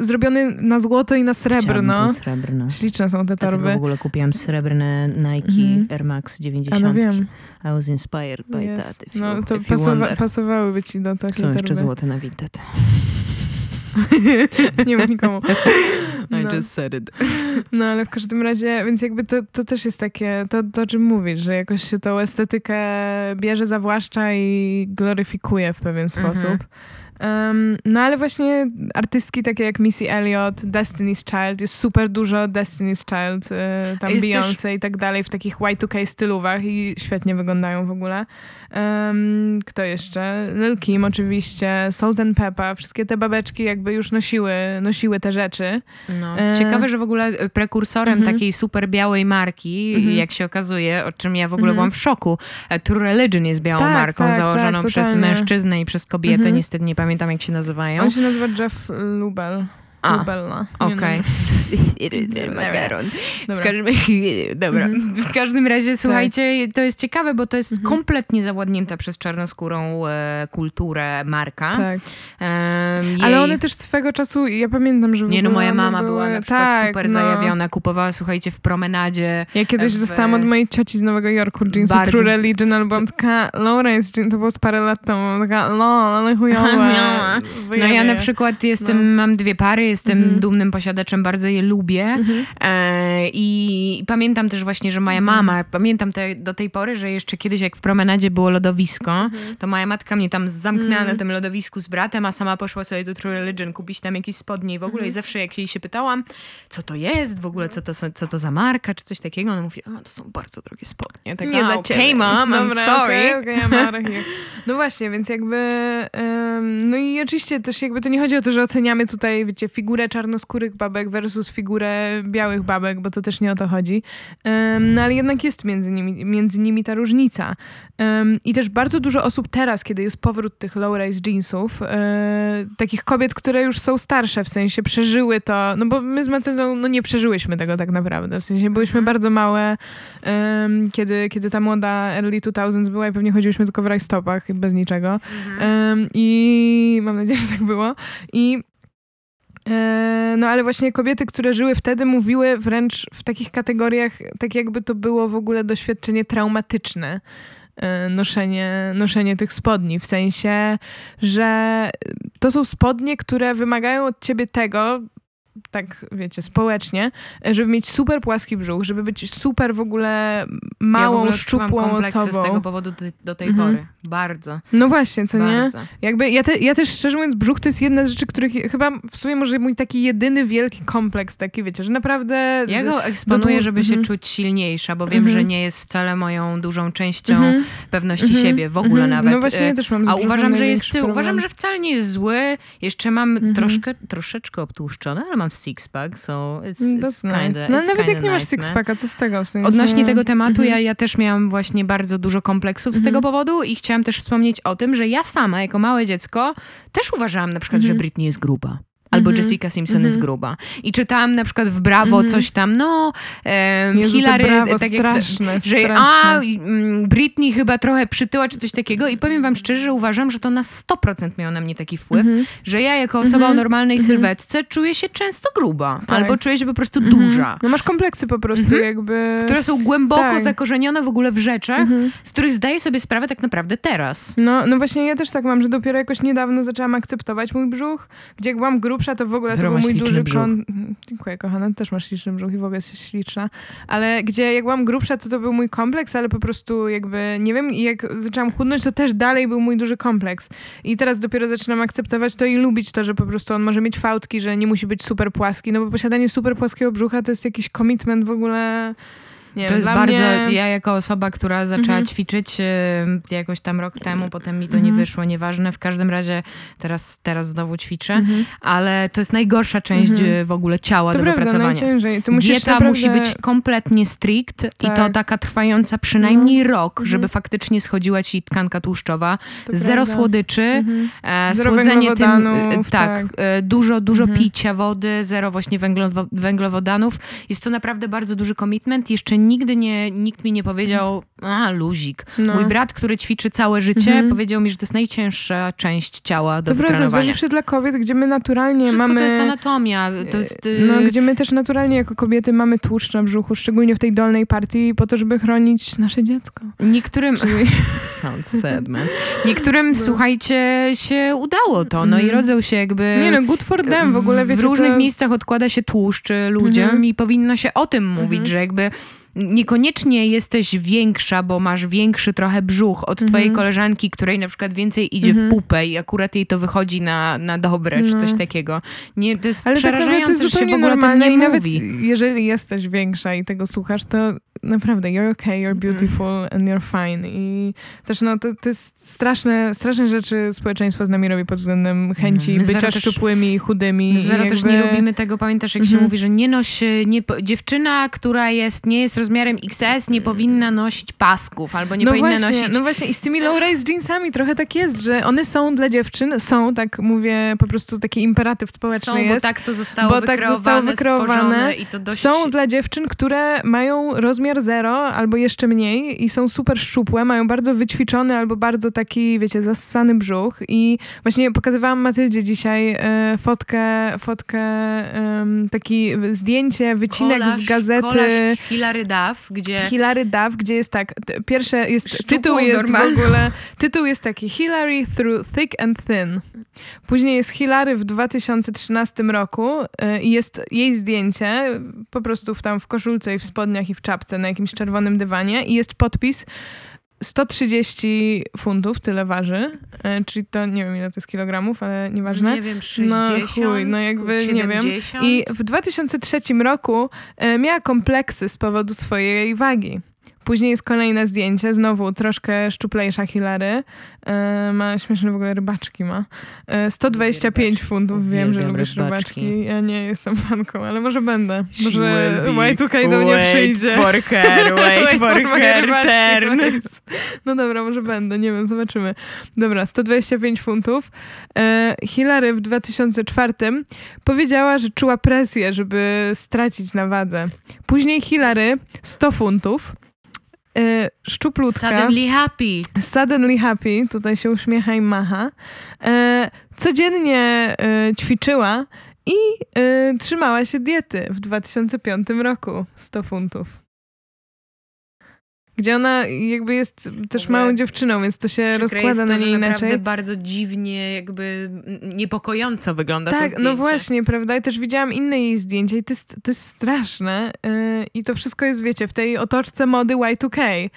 zrobiony na złoto i na srebrno. Srebrną. Śliczne są te Dlatego torby. w ogóle kupiłam srebrne Nike Mhm. Air Max A 90. no wiem. I was inspired by Jest. that. If you, No to if you pasowa- wonder. pasowałyby ci do takiej Są jeszcze torby. złote na Vinted. Nie mów nikomu. No. I just said it. No ale w każdym razie, więc jakby to, to też jest takie, to, to o czym mówisz, że jakoś się tą estetykę bierze, zawłaszcza i gloryfikuje w pewien Mhm. sposób. Um, no ale właśnie artystki takie jak Missy Elliott, Destiny's Child, jest super dużo Destiny's Child, y, tam Jest Beyoncé i tak dalej w takich Y2K stylówach i świetnie wyglądają w ogóle. Um, kto jeszcze? Lil Kim oczywiście, Salt and Peppa, wszystkie te babeczki jakby już nosiły, nosiły te rzeczy. No. E, Ciekawe, że w ogóle prekursorem Mhm. takiej super białej marki, Mhm. jak się okazuje, o czym ja w ogóle Mhm. byłam w szoku, e, True Religion jest białą Tak, marką tak, założoną tak, przez mężczyznę i przez kobietę. Mhm. Niestety nie pamiętam, jak się nazywają. On się nazywa Jeff Lubel. A, Lubella. Nie Okej. Makaron. W Dobra. każdym, dobra. Mhm. w każdym razie, słuchajcie, to jest ciekawe, bo to jest Mhm. kompletnie zawładnięta przez czarnoskórą e, kulturę marka. Tak. Jej... Ale one też swego czasu, ja pamiętam, że w Nie no, moja mama były... była na przykład tak, super no. zajawiona, kupowała, słuchajcie, w promenadzie. Ja kiedyś w- dostałam od mojej cioci z Nowego Jorku jeansy Bardzo- True Religion, ale byłam taka, Lawrence, jean, to było z parę lat temu, taka, no, ale chujowe. Miała. No ja na przykład jestem, No. mam dwie pary, jestem Mhm. dumnym posiadaczem, bardzo je lubię. Mhm. E, I pamiętam też właśnie, że moja Mhm. mama, pamiętam te, do tej pory, że jeszcze kiedyś jak w promenadzie było lodowisko, to moja matka mnie tam zamknęła Mhm. na tym lodowisku z bratem, a sama poszła sobie do True Religion kupić tam jakieś spodnie i w ogóle Mhm. i zawsze jak jej się pytałam, co to jest w ogóle, co to, co to za marka, czy coś takiego, ona mówi, to są bardzo drogie spodnie. Tak, Nie dla okej, ciebie. mom, I'm Dobra, sorry. of here. No właśnie, więc jakby... em, no i oczywiście też jakby to nie chodzi o to, że oceniamy tutaj, wiecie, figurę czarnoskórych babek versus figurę białych babek, bo to też nie o to chodzi. No ale jednak jest między nimi, między nimi ta różnica. I też bardzo dużo osób teraz, kiedy jest powrót tych low-rise jeansów, e, takich kobiet, które już są starsze, w sensie przeżyły to, no bo my z Matyldą no nie przeżyłyśmy tego tak naprawdę, w sensie byłyśmy bardzo małe, kiedy, kiedy ta młoda early 2000s była i pewnie chodziłyśmy tylko w rajstopach i bez niczego. Em, I mam nadzieję, że tak było. I no ale właśnie kobiety, które żyły wtedy, mówiły wręcz w takich kategoriach, tak jakby to było w ogóle doświadczenie traumatyczne. e, Noszenie, noszenie tych spodni, w sensie, że to są spodnie, które wymagają od ciebie tego, tak wiecie, społecznie, żeby mieć super płaski brzuch, żeby być super w ogóle ja w małą, ogóle szczupłą osobą. z tego powodu do, do tej Mhm. pory. Bardzo, No właśnie, co nie? bardzo. Jakby ja, te, ja też szczerze mówiąc, brzuch to jest jedna z rzeczy, których chyba w sumie może mój taki jedyny wielki kompleks, taki wiecie, że naprawdę. Ja go eksponuję, dół- żeby się mhm. czuć silniejsza, bo wiem, Mhm. że nie jest wcale moją dużą częścią Mhm, pewności mhm, siebie, w ogóle mhm. nawet. No właśnie, ja też mam A uważam, że jest problem. Uważam, że wcale nie jest zły. Jeszcze mam troszkę, troszeczkę obtłuszczone, ale mam six-pack, so it's, it's That's kinda, nice. No it's nawet jak nie masz nice, sixpacka, co z tego? W sensie... Odnośnie tego tematu, Mhm. ja, ja też miałam właśnie bardzo dużo kompleksów z Mhm. tego powodu i chciałam też wspomnieć o tym, że ja sama, jako małe dziecko, też uważałam na przykład, że Mhm. Britney jest gruba. Albo Mhm. Jessica Simpson Mhm. jest gruba. I czytałam na przykład w Brawo Mhm. coś tam, no, em, Jezu, to Hillary, brawo, tak jak, straszne, że straszne. a, mm, Britney chyba trochę przytyła, czy coś takiego. I powiem wam szczerze, że uważam, że to na 100% miało na mnie taki wpływ, Mhm. że ja jako osoba Mhm. o normalnej Mhm. sylwetce czuję się często gruba. Tak. Albo czuję się po prostu Mhm. duża. No masz kompleksy po prostu Mhm. jakby... Które są głęboko Tak. zakorzenione w ogóle w rzeczach, Mhm. z których zdaję sobie sprawę tak naprawdę teraz. No, no właśnie ja też tak mam, że dopiero jakoś niedawno zaczęłam akceptować mój brzuch, gdzie jak byłam grubsza, to w ogóle Wera to był mój duży brzuch. kon... Dziękuję kochana, też masz śliczny brzuch i w ogóle jesteś śliczna. Ale gdzie jak byłam grubsza, to to był mój kompleks, ale po prostu jakby, nie wiem, i jak zaczęłam chudnąć, to też dalej był mój duży kompleks. I teraz dopiero zaczynam akceptować to i lubić to, że po prostu on może mieć fałdki, że nie musi być super płaski, no bo posiadanie super płaskiego brzucha to jest jakiś commitment w ogóle Nie To jest bardzo, mnie... ja jako osoba, która zaczęła Mhm. ćwiczyć e, jakoś tam rok temu, potem mi to nie Mhm. wyszło, nieważne, w każdym razie teraz, teraz znowu ćwiczę, Mhm. ale to jest najgorsza część Mhm. e, w ogóle ciała To do prawda, wypracowania. najciężej. Ty musisz Dieta naprawdę... musi być kompletnie strict i to Tak. Taka trwająca przynajmniej rok, Mhm. żeby faktycznie schodziła ci tkanka tłuszczowa. To Zero prawda. słodyczy, Mhm. e, słodzenie tym, e, tak, tak. e, dużo, dużo Mhm. picia wody, zero właśnie węglowo- węglowodanów. Jest to naprawdę bardzo duży commitment. Jeszcze nigdy nie, nikt mi nie powiedział, a luzik. No. Mój brat, który ćwiczy całe życie, Mhm. powiedział mi, że to jest najcięższa część ciała do To prawda, zwłaszcza dla kobiet, gdzie my naturalnie Wszystko mamy... to jest anatomia. To jest, y, No, gdzie my też naturalnie jako kobiety mamy tłuszcz na brzuchu, szczególnie w tej dolnej partii, po to, żeby chronić nasze dziecko. Niektórym... Czyli... Sounds sad, man. Niektórym, słuchajcie, się udało to, no i Mhm. rodzą się jakby... Nie no, good for them w ogóle, wiecie, W różnych to... miejscach odkłada się tłuszcz y, ludziom Mhm. i powinno się o tym mówić, Mhm. że jakby niekoniecznie jesteś większa, bo masz większy trochę brzuch od twojej Mhm. koleżanki, której na przykład więcej idzie Mhm. w pupę i akurat jej to wychodzi na, na dobre, czy No. coś takiego. Nie, to jest Ale tak przerażające, to jest że się w ogóle o tym nie i nawet mówi. jeżeli jesteś większa i tego słuchasz, to naprawdę you're okay, you're beautiful and you're fine. I też no, to, to jest straszne, straszne rzeczy społeczeństwo z nami robi pod względem chęci Werą bycia też- szczupłymi, chudymi. My i też jakby... nie lubimy tego, pamiętasz jak się Mhm. mówi, że nie noś, nie, dziewczyna, która jest, nie jest rozmiarem XS, nie powinna nosić pasków, albo nie no powinna właśnie, nosić... No właśnie i z tymi low-rise jeansami trochę tak jest, że one są dla dziewczyn, są, tak mówię, po prostu taki imperatyw społeczny Są, bo jest. tak to zostało bo tak wykreowane, zostało wykreowane. i to dość... Są dla dziewczyn, które mają rozmiar zero albo jeszcze mniej i są super szczupłe, mają bardzo wyćwiczony albo bardzo taki, wiecie, zassany brzuch i właśnie pokazywałam Matyldzie dzisiaj e, fotkę, fotkę em, taki zdjęcie, wycinek Kolaż- z gazety Kolaż Hilary Duff, gdzie... Hilary Duff, gdzie jest tak, pierwsze jest, tytuł jest w ogóle, tytuł jest taki Hillary through thick and thin. Później jest Hilary w 2013 roku y, i jest jej zdjęcie, po prostu w, tam w koszulce i w spodniach i w czapce na jakimś czerwonym dywanie i jest podpis 130 funtów, tyle waży, y, czyli to nie wiem ile to jest kilogramów, ale nieważne. Nie wiem, No 60, chuj, no jakby nie wiem. 70. I w 2003 roku e, miała kompleksy z powodu swojej wagi. Później jest kolejne zdjęcie, znowu troszkę szczuplejsza Hilary. E, ma śmieszne w ogóle rybaczki ma. E, 125 Lubię funtów, wiem, że lubisz rybaczki. rybaczki. Ja nie jestem fanką, ale może będę. She Może. Y2K do mnie Wait przyjdzie. for her, wait for moje her rybaczki, turn. wait. No dobra, może będę, nie wiem, zobaczymy. Dobra, 125 funtów. E, Hilary w 2004 powiedziała, że czuła presję, żeby stracić na wadze. Później Hilary 100 funtów. E, szczuplutka. Suddenly happy. Suddenly happy, tutaj się uśmiecha i macha. E, codziennie e, ćwiczyła i trzymała się diety w 2005 roku 100 funtów. Gdzie ona jakby jest też małą dziewczyną, więc to się rozkłada jest to, na niej naprawdę inaczej. bardzo dziwnie, jakby niepokojąco wygląda to Tak, no właśnie, prawda? I też widziałam inne jej zdjęcia i to jest, to jest straszne. Yy, I to wszystko jest, wiecie, w tej otoczce mody Y2K.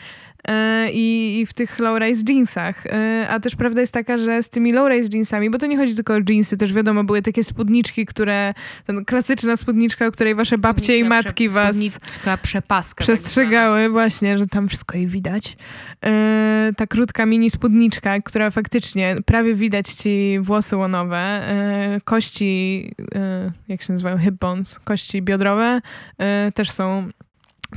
Yy, I, I w tych low-rise jeansach. Yy, A też prawda jest taka, że z tymi low-rise jeansami, bo to nie chodzi tylko o jeansy, też wiadomo, były takie spódniczki, które, klasyczna spódniczka, o której wasze babcie i Spódniczka matki prze- was Spódniczka przepaska. tak przestrzegały właśnie, że tam wszystko jej widać. E, ta krótka mini spódniczka, która faktycznie prawie widać ci włosy łonowe, e, kości, e, jak się nazywają, hip bones, kości biodrowe e, też są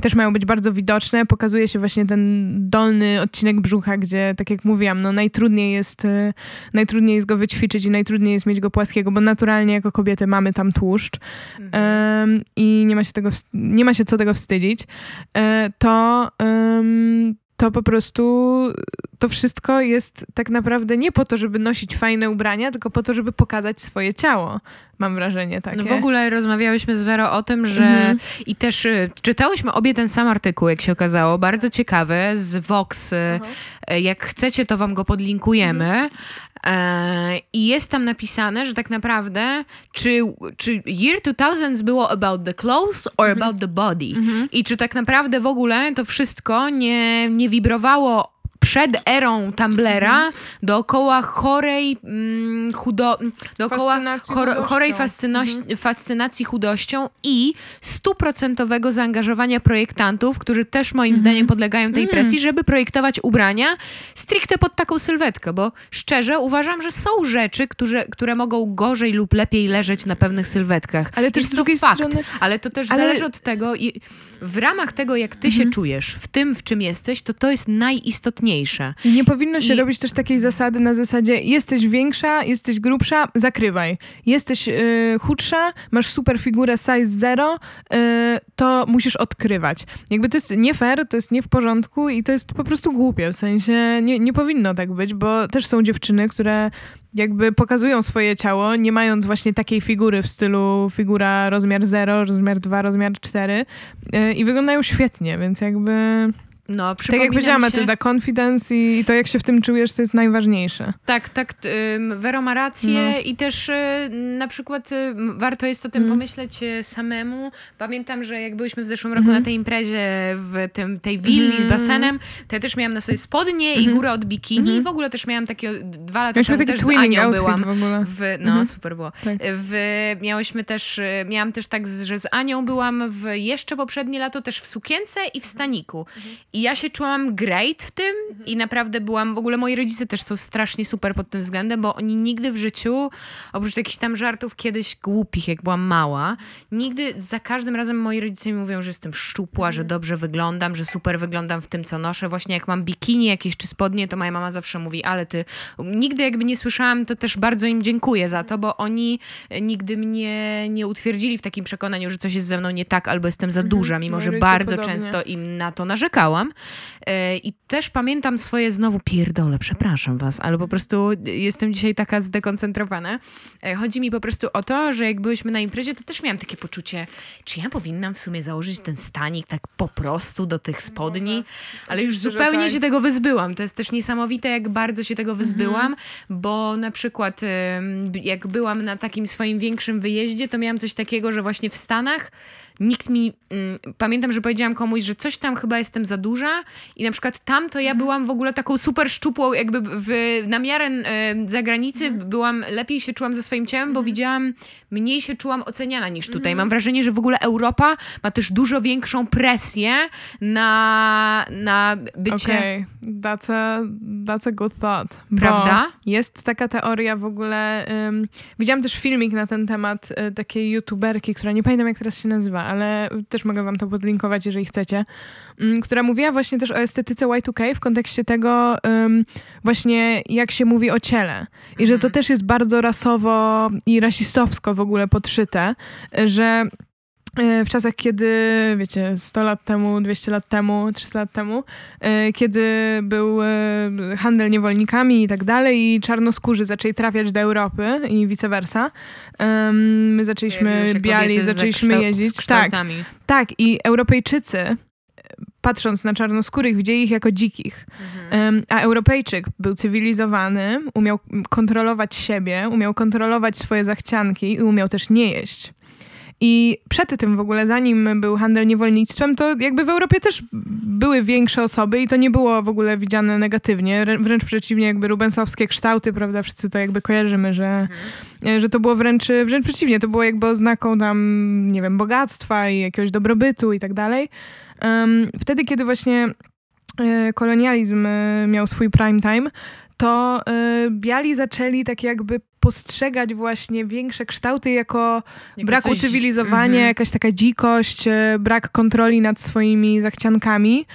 też mają być bardzo widoczne. Pokazuje się właśnie ten dolny odcinek brzucha, gdzie, tak jak mówiłam, no najtrudniej jest, e, najtrudniej jest go wyćwiczyć i najtrudniej jest mieć go płaskiego, bo naturalnie jako kobiety mamy tam tłuszcz Mhm. em, i nie ma się, tego, nie ma się co tego wstydzić, e, to, em, to po prostu to wszystko jest tak naprawdę nie po to, żeby nosić fajne ubrania, tylko po to, żeby pokazać swoje ciało. Mam wrażenie takie. No w ogóle rozmawiałyśmy z Wero o tym, że Mhm. i też y, czytałyśmy obie ten sam artykuł, jak się okazało, bardzo ciekawy, z Vox. y, y, Jak chcecie, to wam go podlinkujemy. Mhm. E, I jest tam napisane, że tak naprawdę, czy, czy year 2000 było about the clothes or Mhm. about the body? I czy tak naprawdę w ogóle to wszystko nie, nie wibrowało przed erą Tumblera dookoła chorej mm, chudo... dookoła Fascynacji chor, chudością. chorej fascynoś- fascynacji chudością i stuprocentowego zaangażowania projektantów, którzy też moim zdaniem podlegają tej presji, żeby projektować ubrania stricte pod taką sylwetkę, bo szczerze uważam, że są rzeczy, które, które mogą gorzej lub lepiej leżeć na pewnych sylwetkach. Ale też Jest z drugiej to fakt, strony- ale to też Ale- zależy od tego i w ramach tego, jak ty się czujesz, w tym, w czym jesteś, to to jest najistotniejsze. I nie powinno się I- robić też takiej zasady na zasadzie jesteś większa, jesteś grubsza, zakrywaj. Jesteś y, chudsza, masz super figurę size zero, y, to musisz odkrywać. Jakby to jest nie fair, to jest nie w porządku i to jest po prostu głupie. W sensie nie, nie powinno tak być, bo też są dziewczyny, które jakby pokazują swoje ciało, nie mając właśnie takiej figury w stylu figura rozmiar 0, rozmiar 2, rozmiar 4 y, i wyglądają świetnie, więc jakby... No, Tak jak powiedziała się... Matylda, confidence i, i to, jak się w tym czujesz, to jest najważniejsze. Tak, tak, ym, Vero ma rację No. i też y, na przykład y, warto jest o tym Mm. pomyśleć y, samemu. Pamiętam, że jak byliśmy w zeszłym roku Mhm. na tej imprezie w tym, tej willi z Mhm. basenem, to ja też miałam na sobie spodnie i Mhm. górę od bikini Mhm. i w ogóle też miałam takie dwa lata Mieliśmy temu też z Anią byłam. w ogóle. W, no, Mhm. super było. Tak. W, miałyśmy też, miałam też tak, że z Anią byłam w jeszcze poprzednie lato też w sukience i w staniku. I ja się czułam great w tym i naprawdę byłam, w ogóle moi rodzice też są strasznie super pod tym względem, bo oni nigdy w życiu, oprócz jakichś tam żartów kiedyś głupich, jak byłam mała, nigdy, za każdym razem moi rodzice mi mówią, że jestem szczupła, że dobrze wyglądam, że super wyglądam w tym, co noszę. Właśnie jak mam bikini jakieś czy spodnie, to moja mama zawsze mówi, ale ty, nigdy jakby nie słyszałam, to też bardzo im dziękuję za to, bo oni nigdy mnie nie utwierdzili w takim przekonaniu, że coś jest ze mną nie tak, albo jestem za duża, mimo że bardzo podobnie. często im na to narzekałam. E, I też pamiętam swoje znowu pierdolę, przepraszam was, ale po prostu jestem dzisiaj taka zdekoncentrowana. E, Chodzi mi po prostu o to, że jak byłyśmy na imprezie, to też miałam takie poczucie, czy ja powinnam w sumie założyć ten stanik tak po prostu do tych spodni, ale już zupełnie tak. się tego wyzbyłam. To jest też niesamowite, jak bardzo się tego wyzbyłam, bo na przykład jak byłam na takim swoim większym wyjeździe, to miałam coś takiego, że właśnie w Stanach nikt mi, mm, pamiętam, że powiedziałam komuś, że coś tam chyba jestem za duża i na przykład tam to ja byłam w ogóle taką super szczupłą, jakby w, na miarę e, zagranicy byłam, lepiej się czułam ze swoim ciałem, bo widziałam, mniej się czułam oceniana niż tutaj. Mam wrażenie, że w ogóle Europa ma też dużo większą presję na, na bycie... Okej, that's, a, that's a good thought. bo Prawda? Jest taka teoria w ogóle. ym, widziałam też filmik na ten temat y, takiej youtuberki, która nie pamiętam jak teraz się nazywa, ale też mogę wam to podlinkować, jeżeli chcecie, ym, która mówiła właśnie też o estetyce Y2K w kontekście tego ym, właśnie jak się mówi o ciele. I że to Mhm. też jest bardzo rasowo i rasistowsko w ogóle podszyte, że w czasach, kiedy, wiecie, 100 lat temu, 200 lat temu, 300 lat temu, e, kiedy był e, handel niewolnikami i tak dalej i czarnoskórzy zaczęli trafiać do Europy i vice versa, my zaczęliśmy, biali, zaczęliśmy jeździć. Tak, tak. I Europejczycy, e, patrząc na czarnoskórych, widzieli ich jako dzikich. Mhm. A Europejczyk był cywilizowany, umiał kontrolować siebie, umiał kontrolować swoje zachcianki i umiał też nie jeść. I przed tym w ogóle, zanim był handel niewolnictwem, to jakby w Europie też były większe osoby i to nie było w ogóle widziane negatywnie. Wrę- Wręcz przeciwnie, jakby rubensowskie kształty, prawda, wszyscy to jakby kojarzymy, że, e, że to było wręcz, wręcz przeciwnie, to było jakby oznaką tam, nie wiem, bogactwa i jakiegoś dobrobytu i tak dalej. Em, Wtedy, kiedy właśnie e, kolonializm e, miał swój prime time, to biali zaczęli tak jakby postrzegać właśnie większe kształty jako Jako brak ucywilizowania, Mhm. jakaś taka dzikość, e, brak kontroli nad swoimi zachciankami.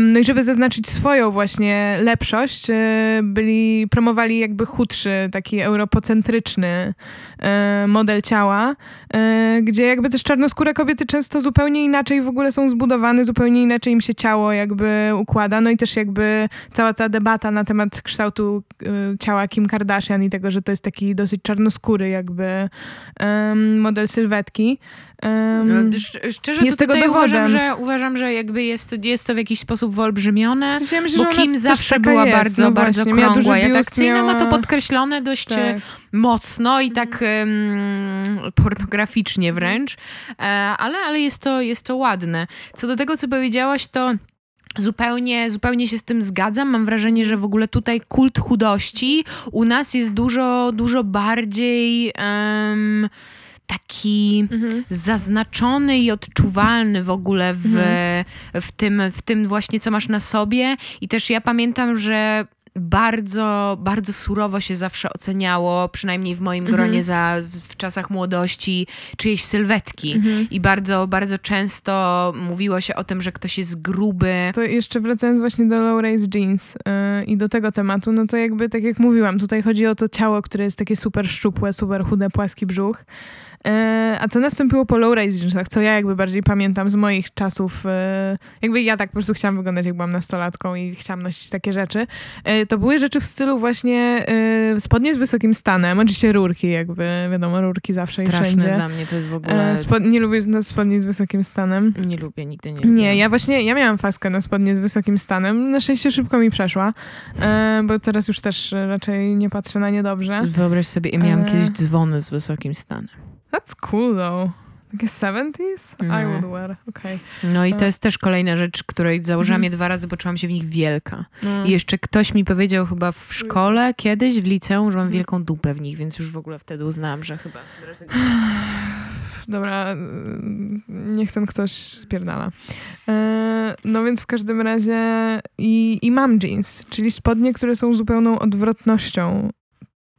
No i żeby zaznaczyć swoją właśnie lepszość, e, byli, promowali jakby chudszy, taki europocentryczny e, model ciała, gdzie jakby też czarnoskóre kobiety często zupełnie inaczej w ogóle są zbudowane, zupełnie inaczej im się ciało jakby układa. No i też jakby cała ta debata na temat kształtu ciała Kim Kardashian i tego, że to jest taki dosyć czarnoskóry jakby em, model sylwetki. Szcz- Szczerze jest to tego dowodem. uważam, że, uważam, że jakby jest, jest to w jakiś sposób wyolbrzymione. w sensie ja myślę, Bo Kim zawsze była jest, bardzo, no bardzo właśnie. Miała krągła i biust, atrakcyjna, ma to miała- podkreślone dość Tak. e, mocno i tak em, pornograficznie wręcz, e, ale, ale jest, to, jest to ładne. Co do tego, co powiedziałaś, to Zupełnie, zupełnie się z tym zgadzam. Mam wrażenie, że w ogóle tutaj kult chudości u nas jest dużo, dużo bardziej em, taki Mhm. zaznaczony i odczuwalny w ogóle w, Mhm. w, tym, w tym właśnie, co masz na sobie. I też ja pamiętam, że bardzo, bardzo surowo się zawsze oceniało, przynajmniej w moim Mhm. gronie za, w, w czasach młodości, czyjeś sylwetki. Mhm. I bardzo, bardzo często mówiło się o tym, że ktoś jest gruby. To jeszcze wracając właśnie do low rise jeans yy, i do tego tematu, no to jakby tak jak mówiłam, tutaj chodzi o to ciało, które jest takie super szczupłe, super chude, płaski brzuch. Yy, a co nastąpiło po low rise jeansach, co ja jakby bardziej pamiętam z moich czasów, yy, jakby ja tak po prostu chciałam wyglądać jak byłam nastolatką i chciałam nosić takie rzeczy, yy, to były rzeczy w stylu właśnie spodnie z wysokim stanem, oczywiście rurki jakby, wiadomo, rurki zawsze i Straszne wszędzie. dla mnie to jest w ogóle... Spod- nie lubię no, spodni z wysokim stanem. Nie lubię, nigdy nie lubię. Nie, ja właśnie, ja miałam faskę na spodnie z wysokim stanem. Na szczęście szybko mi przeszła, e, bo teraz już też e, raczej nie patrzę na nie dobrze. Wyobraź sobie, ja miałam Ale- kiedyś dzwony z wysokim stanem. That's cool though. Takie 70s? I No. would wear, okej. No i to E. jest też kolejna rzecz, której założyłam Mhm. je dwa razy, bo czułam się w nich wielka. No. I jeszcze ktoś mi powiedział chyba w szkole kiedyś, w liceum, że mam Mhm. wielką dupę w nich, więc już w ogóle wtedy uznałam, że chyba... Dobra, mm, niech ten ktoś spierdala. E, no więc w każdym razie i, i mam jeans, czyli spodnie, które są zupełną odwrotnością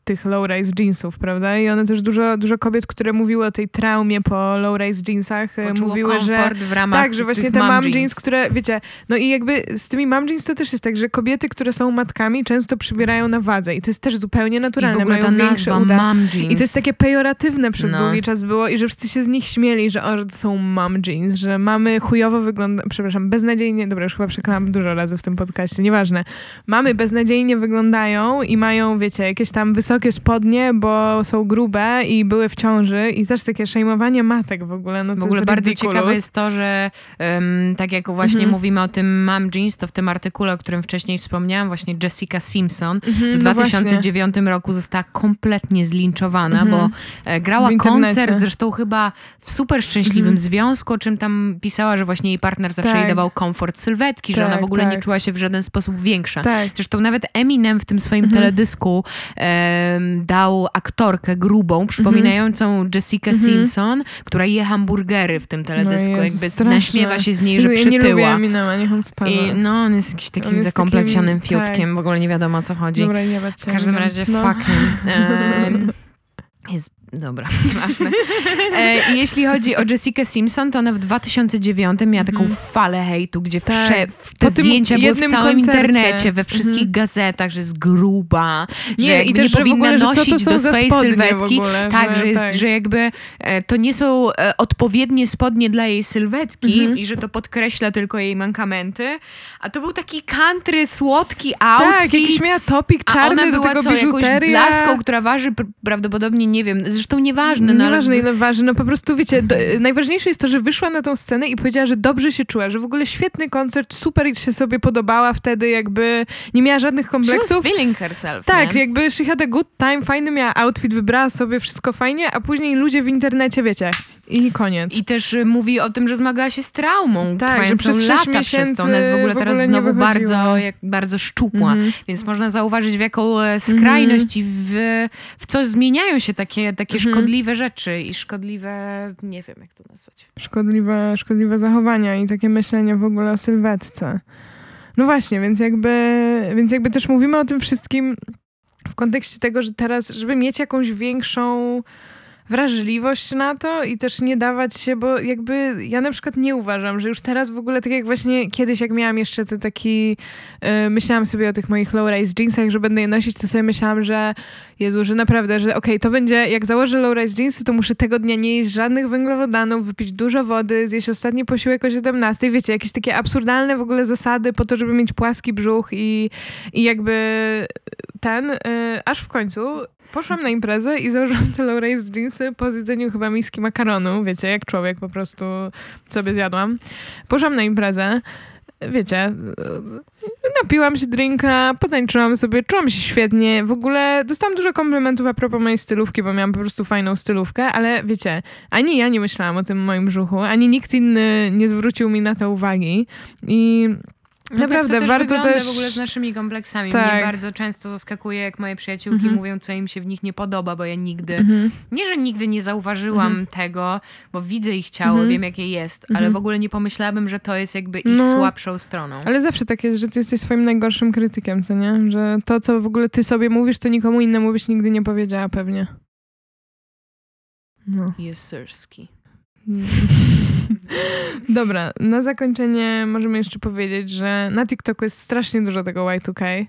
tych low-rise jeansów, prawda? I one też dużo, dużo kobiet, które mówiły o tej traumie po low-rise jeansach, e, Poczuło mówiły, że w ramach Tak, że właśnie te mom mom jeans. jeans, które, wiecie, no i jakby z tymi mom jeans to też jest tak, że kobiety, które są matkami, często przybierają na wadze i to jest też zupełnie I naturalne, ta mają większe nazwa uda. mom jeans. I to jest takie pejoratywne przez No. długi czas było i że wszyscy się z nich śmieli, że o, że to są mom jeans, że mamy chujowo wygląda, przepraszam, beznadziejnie, dobra, już chyba przeklałam dużo razy w tym podcaście, nieważne. Mamy beznadziejnie wyglądają i mają, wiecie, jakieś tam wysokie spodnie, bo są grube i były w ciąży i też takie szejmowanie matek w ogóle, no to W ogóle jest bardzo ciekawe jest to, że em, tak jak właśnie Mhm. mówimy o tym Mom Jeans, to w tym artykule, o którym wcześniej wspomniałam, właśnie Jessica Simpson Mhm, w no właśnie. 2009 roku została kompletnie zlinczowana, Mhm. bo e, grała koncert, zresztą chyba w super szczęśliwym Mhm. związku, o czym tam pisała, że właśnie jej partner zawsze Tak. jej dawał komfort sylwetki, że ona Tak, w ogóle nie tak. czuła się w żaden sposób większa. Tak. Zresztą nawet Eminem w tym swoim Mhm. teledysku em, dał aktorkę grubą, przypominającą Jessica Mhm. Simpson, która je hamburgery w tym teledysku. No Jakby straszne. naśmiewa się z niej, że Jezu, ja nie lubię przytyła. Eminema, niech on spada. I no, on jest jakiś takim jest zakompleksionym takim- fiutkiem, w ogóle nie wiadomo o co chodzi. Dobra, nie W każdym razie No. fuck him. Em, jest, dobra, ważne. E, jeśli chodzi o Jessica Simpson, to ona w 2009 miała taką Mhm. falę hejtu, gdzie Tak. wsze, te zdjęcia były w całym koncercie. internecie, we wszystkich Mhm. gazetach, że jest gruba, że Nie, jakby i też, nie że powinna ogóle, że nosić do swojej sylwetki. ogóle, tak, że, jest, tak. że jakby e, to nie są e, odpowiednie spodnie dla jej sylwetki Mhm. i że to podkreśla tylko jej mankamenty, a to był taki country, słodki outfit. Tak, jakiś miała topik A czarny ona do była tego co, jakąś biżuteria. blaską, która waży pr- prawdopodobnie, nie wiem, zresztą nieważne. No, ale- ile waży, no po prostu wiecie, do, najważniejsze jest to, że wyszła na tą scenę i powiedziała, że dobrze się czuła, że w ogóle świetny koncert, super się sobie podobała wtedy, jakby nie miała żadnych She was kompleksów. feeling herself, Tak, nie? jakby she had a good time, fajny miała outfit, wybrała sobie wszystko fajnie, a później ludzie w internecie, wiecie, i koniec. I też y, mówi o tym, że zmagała się z traumą, Tak, że przez lata przez to. Ona jest w ogóle w teraz ogóle nie znowu wychodziła. bardzo, jak, bardzo szczupła. Mhm. Więc można zauważyć, w jaką e, skrajność i w, w co zmieniają się takie, takie Mhm. szkodliwe rzeczy i szkodliwe, nie wiem jak to nazwać. szkodliwe, szkodliwe zachowania i takie myślenie w ogóle o sylwetce. No właśnie, więc jakby, więc jakby też mówimy o tym wszystkim w kontekście tego, że teraz, żeby mieć jakąś większą wrażliwość na to i też nie dawać się, bo jakby ja na przykład nie uważam, że już teraz w ogóle tak jak właśnie kiedyś, jak miałam jeszcze te taki, yy, myślałam sobie o tych moich low-rise jeansach, że będę je nosić, to sobie myślałam, że Jezu, że naprawdę, że okej, to będzie, jak założę low-rise jeansy, to muszę tego dnia nie jeść żadnych węglowodanów, wypić dużo wody, zjeść ostatni posiłek o 17. Wiecie, jakieś takie absurdalne w ogóle zasady po to, żeby mieć płaski brzuch i, i jakby ten, y, aż w końcu poszłam na imprezę i założyłam te low-rise jeansy po zjedzeniu chyba miski makaronu, wiecie, jak człowiek po prostu sobie zjadłam. Poszłam na imprezę, wiecie, napiłam się drinka, potańczyłam sobie, czułam się świetnie. W ogóle dostałam dużo komplementów a propos mojej stylówki, bo miałam po prostu fajną stylówkę, ale wiecie, ani ja nie myślałam o tym moim brzuchu, ani nikt inny nie zwrócił mi na to uwagi. I Naprawdę, tak to warto wygląda też- w ogóle z naszymi kompleksami. Tak. Mnie bardzo często zaskakuje, jak moje przyjaciółki Mhm. mówią, co im się w nich nie podoba, bo ja nigdy, Mhm. nie, że nigdy nie zauważyłam tego, bo widzę ich ciało, Mhm. wiem jakie jest, ale Mhm. w ogóle nie pomyślałabym, że to jest jakby ich No. słabszą stroną. Ale zawsze tak jest, że ty jesteś swoim najgorszym krytykiem, co nie? Że to, co w ogóle ty sobie mówisz, to nikomu innemu byś nigdy nie powiedziała pewnie. No. Jest sirski. Dobra, na zakończenie możemy jeszcze powiedzieć, że na TikToku jest strasznie dużo tego Y2K.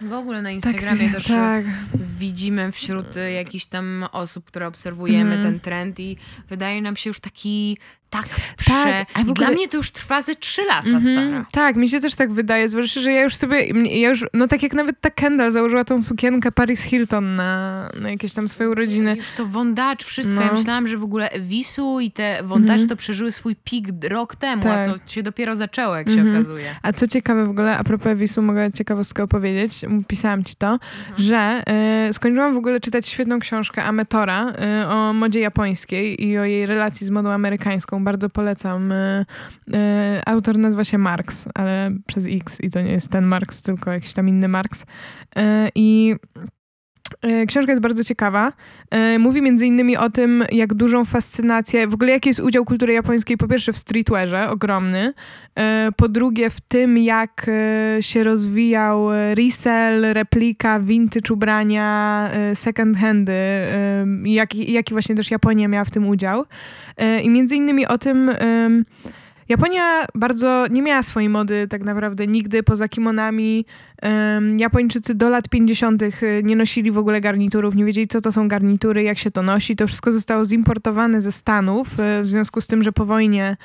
W ogóle na Instagramie też tak. widzimy wśród y, jakichś tam osób, które obserwujemy Mhm. ten trend i wydaje nam się już taki tak prze... a w I ogóle- Dla mnie to już trwa ze trzy lata, Mhm, stara. Tak, mi się też tak wydaje, zwłaszcza, że ja już sobie, ja już, no tak jak nawet ta Kendall założyła tą sukienkę Paris Hilton na, na jakieś tam swoje urodziny. Już to wondacz, wszystko. No. Ja myślałam, że w ogóle Wisu i te wondacz Mhm. to przeżyły swój pik rok temu, Tak. a to się dopiero zaczęło, jak się Mhm. okazuje. A co ciekawe w ogóle, a propos Ewisu, mogę ciekawostkę opowiedzieć, pisałam ci to, że y, skończyłam w ogóle czytać świetną książkę Ametora y, o modzie japońskiej i o jej relacji z modą amerykańską. Bardzo polecam. Y, y, autor nazywa się Marx, ale przez X i to nie jest ten Marx, tylko jakiś tam inny Marx. Y, I Książka jest bardzo ciekawa. Y, Mówi między innymi o tym, jak dużą fascynację, w ogóle jaki jest udział kultury japońskiej, po pierwsze w streetwearze, ogromny, E, Po drugie, w tym, jak e, się rozwijał e, resell, replika, vintage ubrania, e, second handy, e, jaki, jaki właśnie też Japonia miała w tym udział. E, I między innymi o tym. Japonia bardzo nie miała swojej mody tak naprawdę nigdy poza kimonami. Japończycy do lat 50. nie nosili w ogóle garniturów, nie wiedzieli co to są garnitury, jak się to nosi. To wszystko zostało zimportowane ze Stanów e, w związku z tym, że po wojnie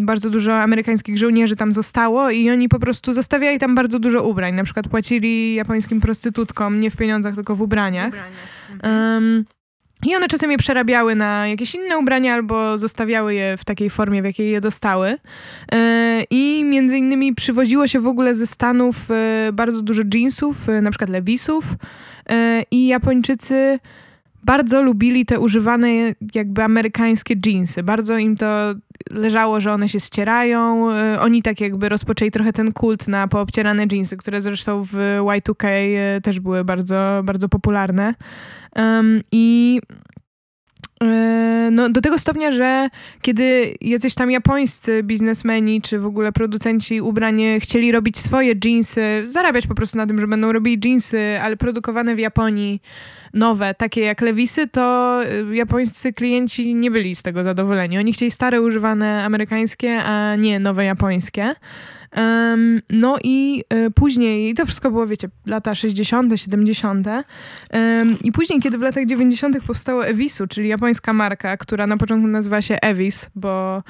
bardzo dużo amerykańskich żołnierzy tam zostało i oni po prostu zostawiali tam bardzo dużo ubrań. Na przykład płacili japońskim prostytutkom nie w pieniądzach, tylko w ubraniach. Em, I one czasem je przerabiały na jakieś inne ubrania albo zostawiały je w takiej formie, w jakiej je dostały. E, I między innymi przywoziło się w ogóle ze Stanów e, bardzo dużo jeansów, e, na przykład Levisów. E, I Japończycy bardzo lubili te używane jakby amerykańskie jeansy. Bardzo im to leżało, że one się ścierają. E, Oni tak jakby rozpoczęli trochę ten kult na poobcierane jeansy, które zresztą w Y2K e, też były bardzo, bardzo popularne. Em, I no, do tego stopnia, że kiedy jacyś tam japońscy biznesmeni, czy w ogóle producenci ubrań chcieli robić swoje jeansy, zarabiać po prostu na tym, że będą robili jeansy, ale produkowane w Japonii, nowe, takie jak Lewisy, to y, japońscy klienci nie byli z tego zadowoleni. Oni chcieli stare, używane amerykańskie, a nie nowe japońskie. No i y, później, to wszystko było, wiecie, lata 60., 70. Em, I później, kiedy w latach 90. powstało Evisu, czyli japońska marka, która na początku nazywa się Evis, bo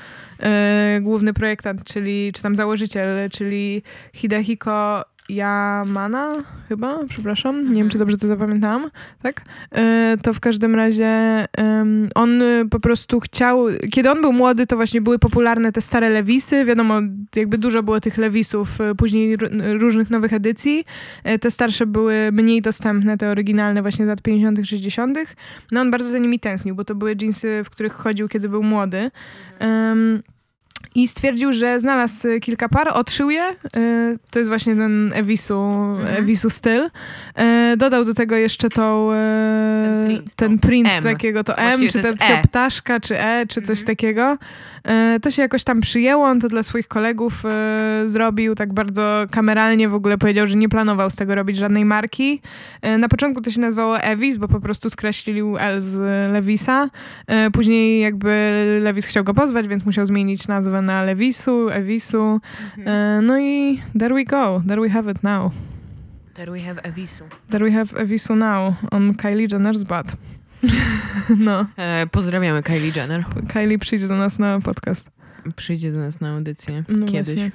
y, główny projektant, czyli, czy tam założyciel, czyli Hidehiko Yamana, chyba, przepraszam, nie wiem, czy dobrze to zapamiętałam, tak? E, To w każdym razie on po prostu chciał, kiedy on był młody, to właśnie były popularne te stare lewisy, wiadomo, jakby dużo było tych lewisów, y, później różnych nowych edycji, E, te starsze były mniej dostępne, te oryginalne właśnie z lat 50., 60., no on bardzo za nimi tęsknił, bo to były jeansy, w których chodził, kiedy był młody. Em, i stwierdził, że znalazł y, kilka par, odszył je. y, To jest właśnie ten Evisu, Mhm. Evisu styl. Y, Dodał do tego jeszcze tą, Ten print, ten to print M. takiego, to M, czy to ta jest taka E. ptaszka, czy E, czy coś Mhm. takiego. To się jakoś tam przyjęło, on to dla swoich kolegów zrobił, tak bardzo kameralnie w ogóle powiedział, że nie planował z tego robić żadnej marki. Na początku to się nazywało Evis, bo po prostu skreślił L z Levisa. E, Później jakby Lewis chciał go pozwać, więc musiał zmienić nazwę na Lewisu, Evisu. Mhm. E, No i there we go, there we have it now. There we have Evisu. There we have Evisu now on Kylie Jenner's butt. No, E, pozdrawiamy Kylie Jenner. Kylie przyjdzie do nas na podcast. Przyjdzie do nas na audycję No kiedyś. właśnie.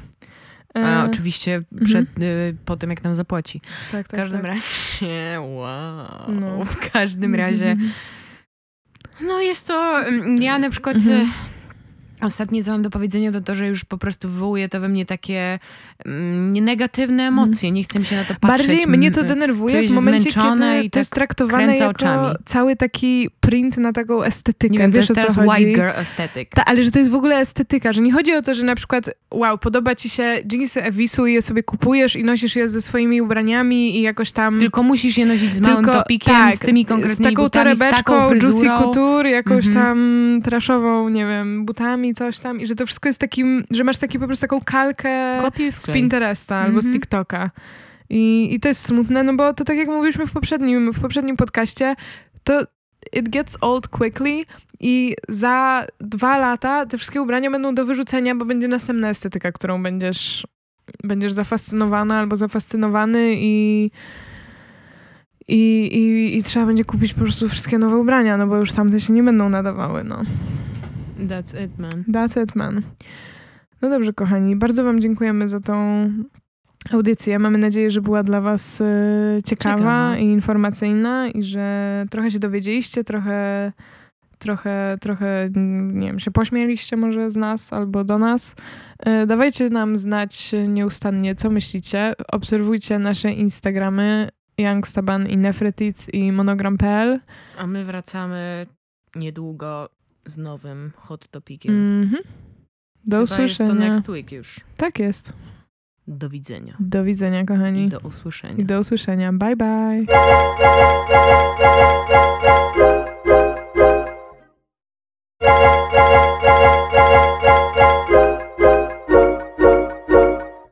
A E, oczywiście przed, y, po tym, jak nam zapłaci. tak, W tak, każdym tak. razie, wow. No. W każdym razie, no jest to, mm, ja na przykład Mhm. Ostatnie, co mam do powiedzenia, to to, że już po prostu wywołuje to we mnie takie negatywne emocje. Nie chcę mi się na to patrzeć. Bardziej mnie to Mm, denerwuje w momencie, kiedy i to jest tak traktowane kręcę jako oczami. cały taki print na taką estetykę. Nie wiem, Wiesz to jest white girl aesthetic. Ta, ale że to jest w ogóle estetyka, że nie chodzi o to, że na przykład wow, podoba ci się jeansy Evisu i je sobie kupujesz i nosisz je ze swoimi ubraniami i jakoś tam... Tylko musisz je nosić z małym Tylko- topikiem, tak, z tymi konkretnymi z taką butami, z taką torebeczką, Juicy fryzurą. Couture, jakąś Mhm. tam traszową, nie wiem, butami, coś tam i że to wszystko jest takim, że masz taki po prostu taką kalkę Kopiuj z. Pinteresta albo z Mhm. TikToka. I, I to jest smutne, no bo to tak jak mówiliśmy w poprzednim, w poprzednim podcaście, to it gets old quickly i za dwa lata te wszystkie ubrania będą do wyrzucenia, bo będzie następna estetyka, którą będziesz, będziesz zafascynowana albo zafascynowany i, i, i, i trzeba będzie kupić po prostu wszystkie nowe ubrania, no bo już tamte się nie będą nadawały, no. That's it, man. That's it, man. No dobrze, kochani, bardzo wam dziękujemy za tą audycję. Mamy nadzieję, że była dla was e, ciekawa, Ciekawa. i informacyjna i że trochę się dowiedzieliście, trochę trochę, trochę, mm, nie wiem, się pośmieliście może z nas albo do nas. E, Dawajcie nam znać nieustannie, co myślicie. Obserwujcie nasze Instagramy Youngstaban i Nefretic i monogram.pl. A my wracamy niedługo z nowym hot topikiem. Mhm. Do Chyba usłyszenia. Jest to next week już. Tak jest. Do widzenia. Do widzenia, kochani. I do usłyszenia. I do usłyszenia. Bye, bye.